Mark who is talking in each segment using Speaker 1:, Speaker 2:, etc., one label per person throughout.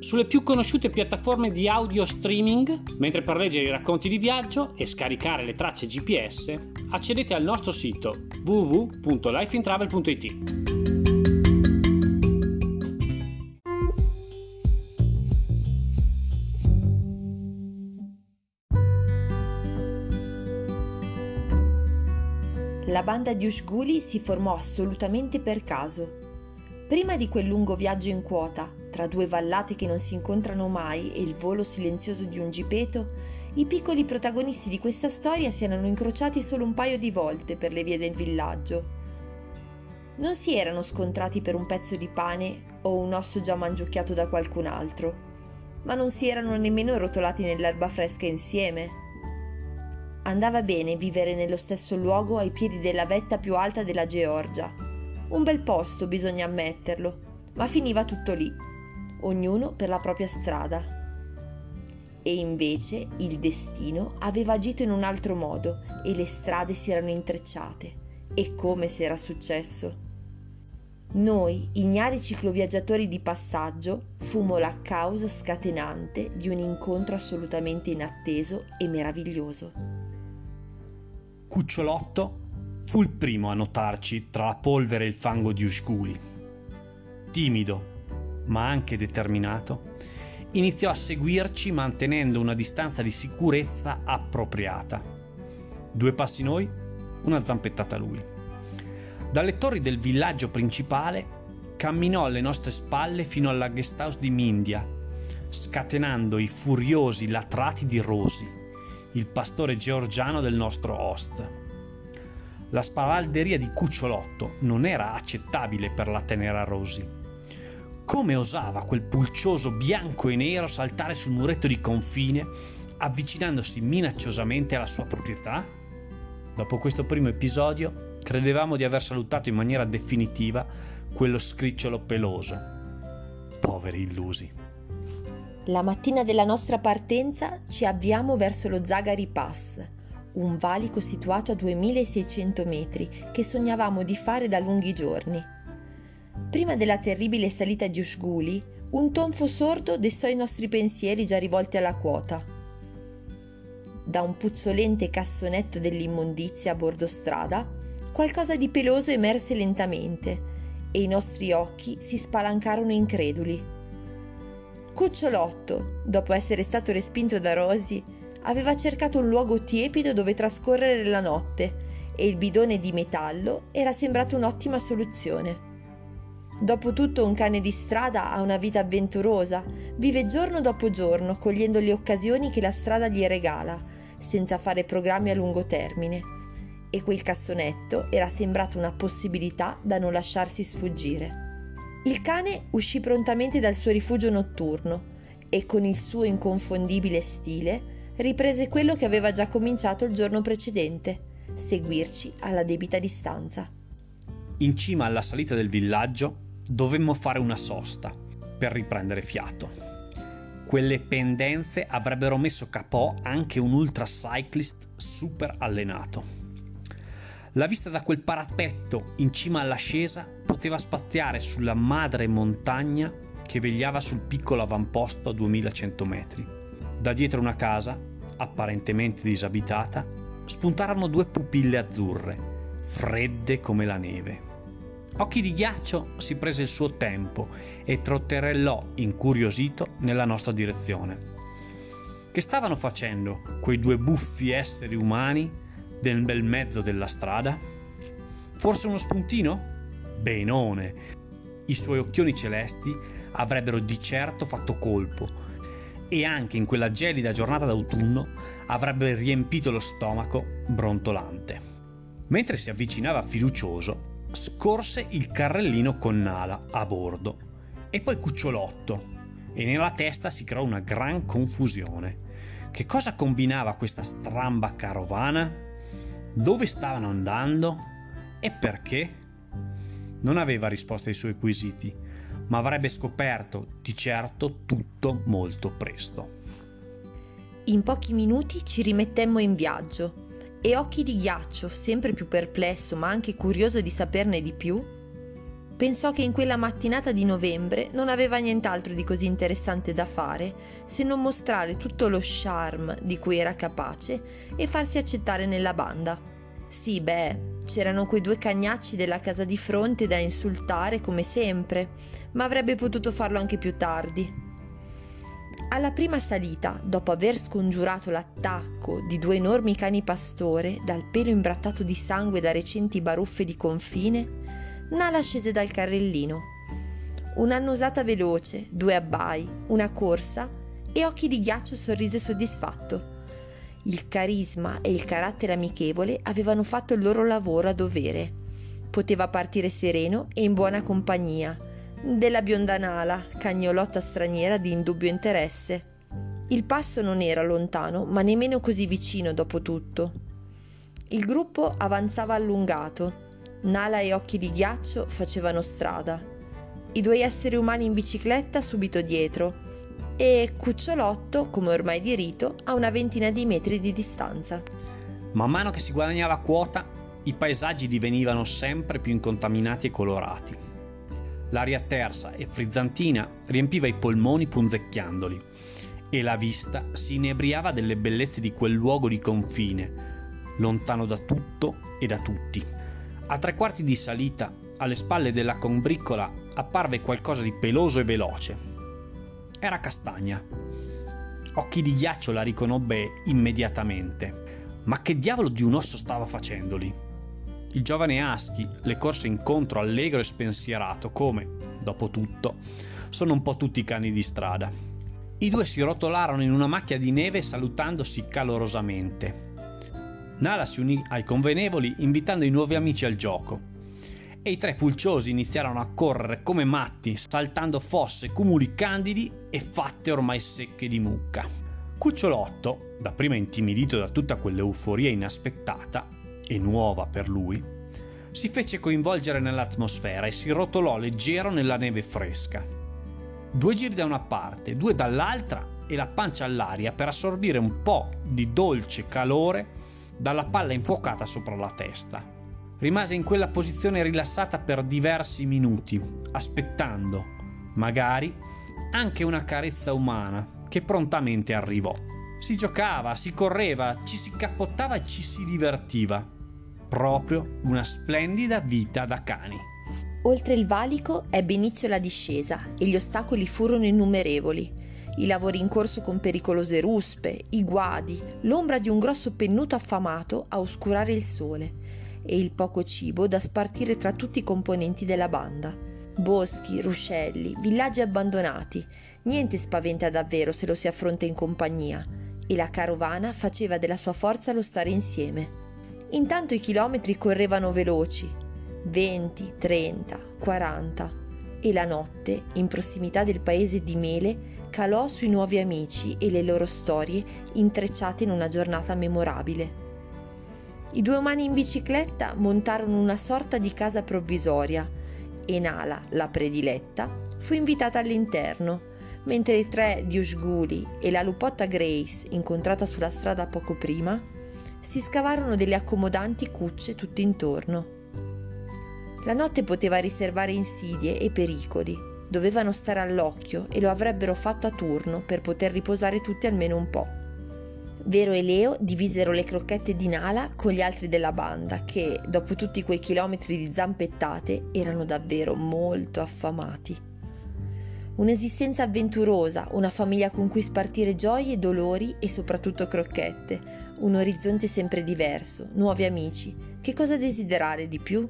Speaker 1: sulle più conosciute piattaforme di audio streaming, mentre per leggere i racconti di viaggio e scaricare le tracce GPS accedete al nostro sito www.lifeintravel.it.
Speaker 2: La banda di Ushguli si formò assolutamente per caso. Prima di quel lungo viaggio in quota, tra due vallate che non si incontrano mai e il volo silenzioso di un gipeto, i piccoli protagonisti di questa storia si erano incrociati solo un paio di volte per le vie del villaggio. Non si erano scontrati per un pezzo di pane o un osso già mangiucchiato da qualcun altro, ma non si erano nemmeno rotolati nell'erba fresca insieme. Andava bene vivere nello stesso luogo ai piedi della vetta più alta della Georgia. Un bel posto, bisogna ammetterlo, ma finiva tutto lì ognuno per la propria strada. E invece il destino aveva agito in un altro modo e le strade si erano intrecciate. E come se era successo? Noi, ignari cicloviaggiatori di passaggio, fummo la causa scatenante di un incontro assolutamente inatteso e meraviglioso.
Speaker 1: Cucciolotto fu il primo a notarci tra la polvere e il fango di Usculi. Timido, ma anche determinato, iniziò a seguirci mantenendo una distanza di sicurezza appropriata. Due passi noi, una zampettata lui. Dalle torri del villaggio principale camminò alle nostre spalle fino alla guest di Mindia, scatenando i furiosi latrati di Rosi, il pastore georgiano del nostro host. La spavalderia di Cucciolotto non era accettabile per la tenera Rosi come osava quel pulcioso bianco e nero saltare sul muretto di confine, avvicinandosi minacciosamente alla sua proprietà? Dopo questo primo episodio, credevamo di aver salutato in maniera definitiva quello scricciolo peloso. Poveri illusi.
Speaker 2: La mattina della nostra partenza ci avviamo verso lo Zagari Pass, un valico situato a 2600 metri che sognavamo di fare da lunghi giorni. Prima della terribile salita di Ushguli, un tonfo sordo destò i nostri pensieri già rivolti alla quota. Da un puzzolente cassonetto dell'immondizia a bordo strada, qualcosa di peloso emerse lentamente e i nostri occhi si spalancarono increduli. Cucciolotto, dopo essere stato respinto da Rosy, aveva cercato un luogo tiepido dove trascorrere la notte e il bidone di metallo era sembrato un'ottima soluzione. Dopotutto un cane di strada ha una vita avventurosa, vive giorno dopo giorno cogliendo le occasioni che la strada gli regala, senza fare programmi a lungo termine. E quel cassonetto era sembrato una possibilità da non lasciarsi sfuggire. Il cane uscì prontamente dal suo rifugio notturno e con il suo inconfondibile stile riprese quello che aveva già cominciato il giorno precedente, seguirci alla debita distanza.
Speaker 1: In cima alla salita del villaggio dovemmo fare una sosta per riprendere fiato. Quelle pendenze avrebbero messo capo anche un ultra cyclist super allenato. La vista da quel parapetto in cima all'ascesa poteva spaziare sulla madre montagna che vegliava sul piccolo avamposto a 2100 metri. Da dietro una casa, apparentemente disabitata, spuntarono due pupille azzurre, fredde come la neve. Occhi di ghiaccio si prese il suo tempo e trotterellò incuriosito nella nostra direzione. Che stavano facendo quei due buffi esseri umani nel bel mezzo della strada? Forse uno spuntino? Benone! I suoi occhioni celesti avrebbero di certo fatto colpo e anche in quella gelida giornata d'autunno avrebbe riempito lo stomaco brontolante. Mentre si avvicinava fiducioso, scorse il carrellino con Nala a bordo e poi Cucciolotto e nella testa si creò una gran confusione. Che cosa combinava questa stramba carovana? Dove stavano andando? E perché? Non aveva risposte ai suoi quesiti, ma avrebbe scoperto di certo tutto molto presto.
Speaker 2: In pochi minuti ci rimettemmo in viaggio e occhi di ghiaccio, sempre più perplesso ma anche curioso di saperne di più, pensò che in quella mattinata di novembre non aveva nient'altro di così interessante da fare se non mostrare tutto lo charme di cui era capace e farsi accettare nella banda. Sì, beh, c'erano quei due cagnacci della casa di fronte da insultare come sempre, ma avrebbe potuto farlo anche più tardi. Alla prima salita, dopo aver scongiurato l'attacco di due enormi cani pastore dal pelo imbrattato di sangue da recenti baruffe di confine, Nala scese dal carrellino. Un'annusata veloce, due abbai, una corsa e occhi di ghiaccio sorrise soddisfatto. Il carisma e il carattere amichevole avevano fatto il loro lavoro a dovere. Poteva partire sereno e in buona compagnia, della bionda Nala, cagnolotta straniera di indubbio interesse. Il passo non era lontano, ma nemmeno così vicino dopo tutto. Il gruppo avanzava allungato. Nala e Occhi di Ghiaccio facevano strada. I due esseri umani in bicicletta subito dietro e Cucciolotto, come ormai di rito, a una ventina di metri di distanza.
Speaker 1: Man mano che si guadagnava quota, i paesaggi divenivano sempre più incontaminati e colorati. L'aria tersa e frizzantina riempiva i polmoni punzecchiandoli e la vista si inebriava delle bellezze di quel luogo di confine, lontano da tutto e da tutti. A tre quarti di salita, alle spalle della combriccola, apparve qualcosa di peloso e veloce. Era castagna. Occhi di ghiaccio la riconobbe immediatamente. Ma che diavolo di un osso stava facendoli? Il giovane Husky le corse incontro allegro e spensierato, come, dopo tutto, sono un po' tutti i cani di strada. I due si rotolarono in una macchia di neve salutandosi calorosamente. Nala si unì ai convenevoli invitando i nuovi amici al gioco. E i tre pulciosi iniziarono a correre come matti, saltando fosse, cumuli candidi e fatte ormai secche di mucca. Cucciolotto, dapprima intimidito da tutta quell'euforia inaspettata, e nuova per lui, si fece coinvolgere nell'atmosfera e si rotolò leggero nella neve fresca. Due giri da una parte, due dall'altra e la pancia all'aria per assorbire un po' di dolce calore dalla palla infuocata sopra la testa. Rimase in quella posizione rilassata per diversi minuti, aspettando, magari, anche una carezza umana che prontamente arrivò. Si giocava, si correva, ci si cappottava e ci si divertiva proprio una splendida vita da cani.
Speaker 2: Oltre il valico ebbe inizio la discesa e gli ostacoli furono innumerevoli. I lavori in corso con pericolose ruspe, i guadi, l'ombra di un grosso pennuto affamato a oscurare il sole e il poco cibo da spartire tra tutti i componenti della banda. Boschi, ruscelli, villaggi abbandonati, niente spaventa davvero se lo si affronta in compagnia e la carovana faceva della sua forza lo stare insieme. Intanto i chilometri correvano veloci, 20, 30, 40, e la notte, in prossimità del paese di Mele, calò sui nuovi amici e le loro storie intrecciate in una giornata memorabile. I due umani in bicicletta montarono una sorta di casa provvisoria e Nala, la prediletta, fu invitata all'interno, mentre i tre di Usguli e la lupotta Grace, incontrata sulla strada poco prima, si scavarono delle accomodanti cucce tutto intorno. La notte poteva riservare insidie e pericoli, dovevano stare all'occhio e lo avrebbero fatto a turno per poter riposare tutti almeno un po'. Vero e Leo divisero le crocchette di Nala con gli altri della banda che, dopo tutti quei chilometri di zampettate, erano davvero molto affamati. Un'esistenza avventurosa, una famiglia con cui spartire gioie, dolori e soprattutto crocchette, un orizzonte sempre diverso, nuovi amici. Che cosa desiderare di più?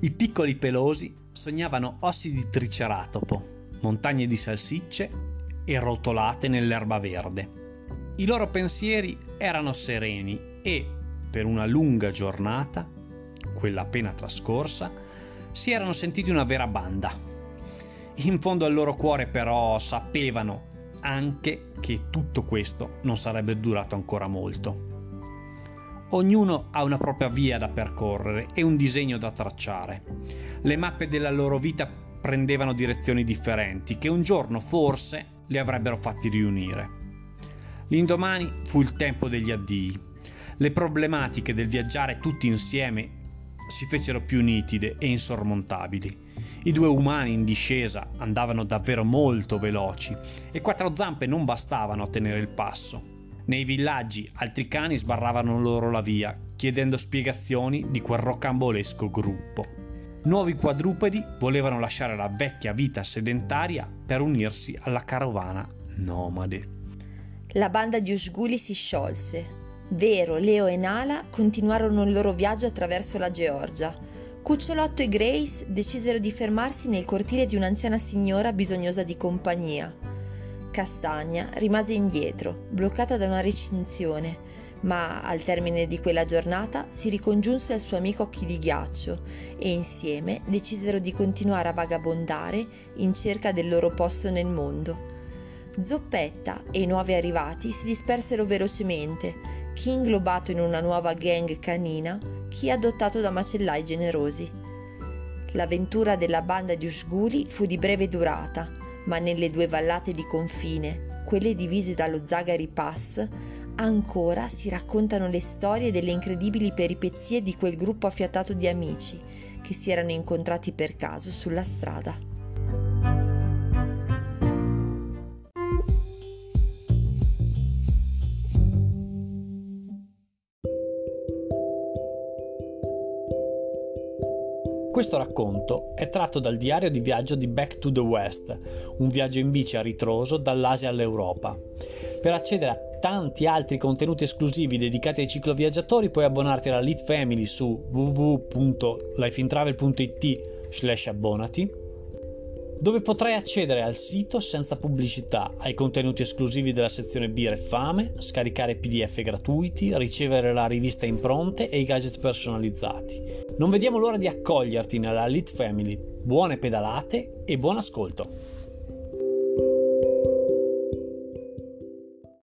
Speaker 1: I piccoli pelosi sognavano ossi di triceratopo, montagne di salsicce e rotolate nell'erba verde. I loro pensieri erano sereni e, per una lunga giornata, quella appena trascorsa, si erano sentiti una vera banda in fondo al loro cuore però sapevano anche che tutto questo non sarebbe durato ancora molto. Ognuno ha una propria via da percorrere e un disegno da tracciare. Le mappe della loro vita prendevano direzioni differenti che un giorno forse li avrebbero fatti riunire. L'indomani fu il tempo degli addii. Le problematiche del viaggiare tutti insieme si fecero più nitide e insormontabili. I due umani in discesa andavano davvero molto veloci e quattro zampe non bastavano a tenere il passo. Nei villaggi altri cani sbarravano loro la via, chiedendo spiegazioni di quel rocambolesco gruppo. Nuovi quadrupedi volevano lasciare la vecchia vita sedentaria per unirsi alla carovana nomade.
Speaker 2: La banda di Usguli si sciolse. Vero, Leo e Nala continuarono il loro viaggio attraverso la Georgia Cucciolotto e Grace decisero di fermarsi nel cortile di un'anziana signora bisognosa di compagnia. Castagna rimase indietro, bloccata da una recinzione, ma al termine di quella giornata si ricongiunse al suo amico Occhi di Ghiaccio e insieme decisero di continuare a vagabondare in cerca del loro posto nel mondo. Zoppetta e i nuovi arrivati si dispersero velocemente chi inglobato in una nuova gang canina, chi adottato da macellai generosi. L'avventura della banda di Usguli fu di breve durata, ma nelle due vallate di confine, quelle divise dallo Zagari Pass, ancora si raccontano le storie delle incredibili peripezie di quel gruppo affiatato di amici che si erano incontrati per caso sulla strada.
Speaker 1: Questo racconto è tratto dal diario di viaggio di Back to the West, un viaggio in bici a ritroso dall'Asia all'Europa. Per accedere a tanti altri contenuti esclusivi dedicati ai cicloviaggiatori puoi abbonarti alla Lead Family su www.lifeintravel.it slash abbonati dove potrai accedere al sito senza pubblicità, ai contenuti esclusivi della sezione Birra e Fame, scaricare PDF gratuiti, ricevere la rivista impronte e i gadget personalizzati. Non vediamo l'ora di accoglierti nella Elite Family. Buone pedalate e buon ascolto!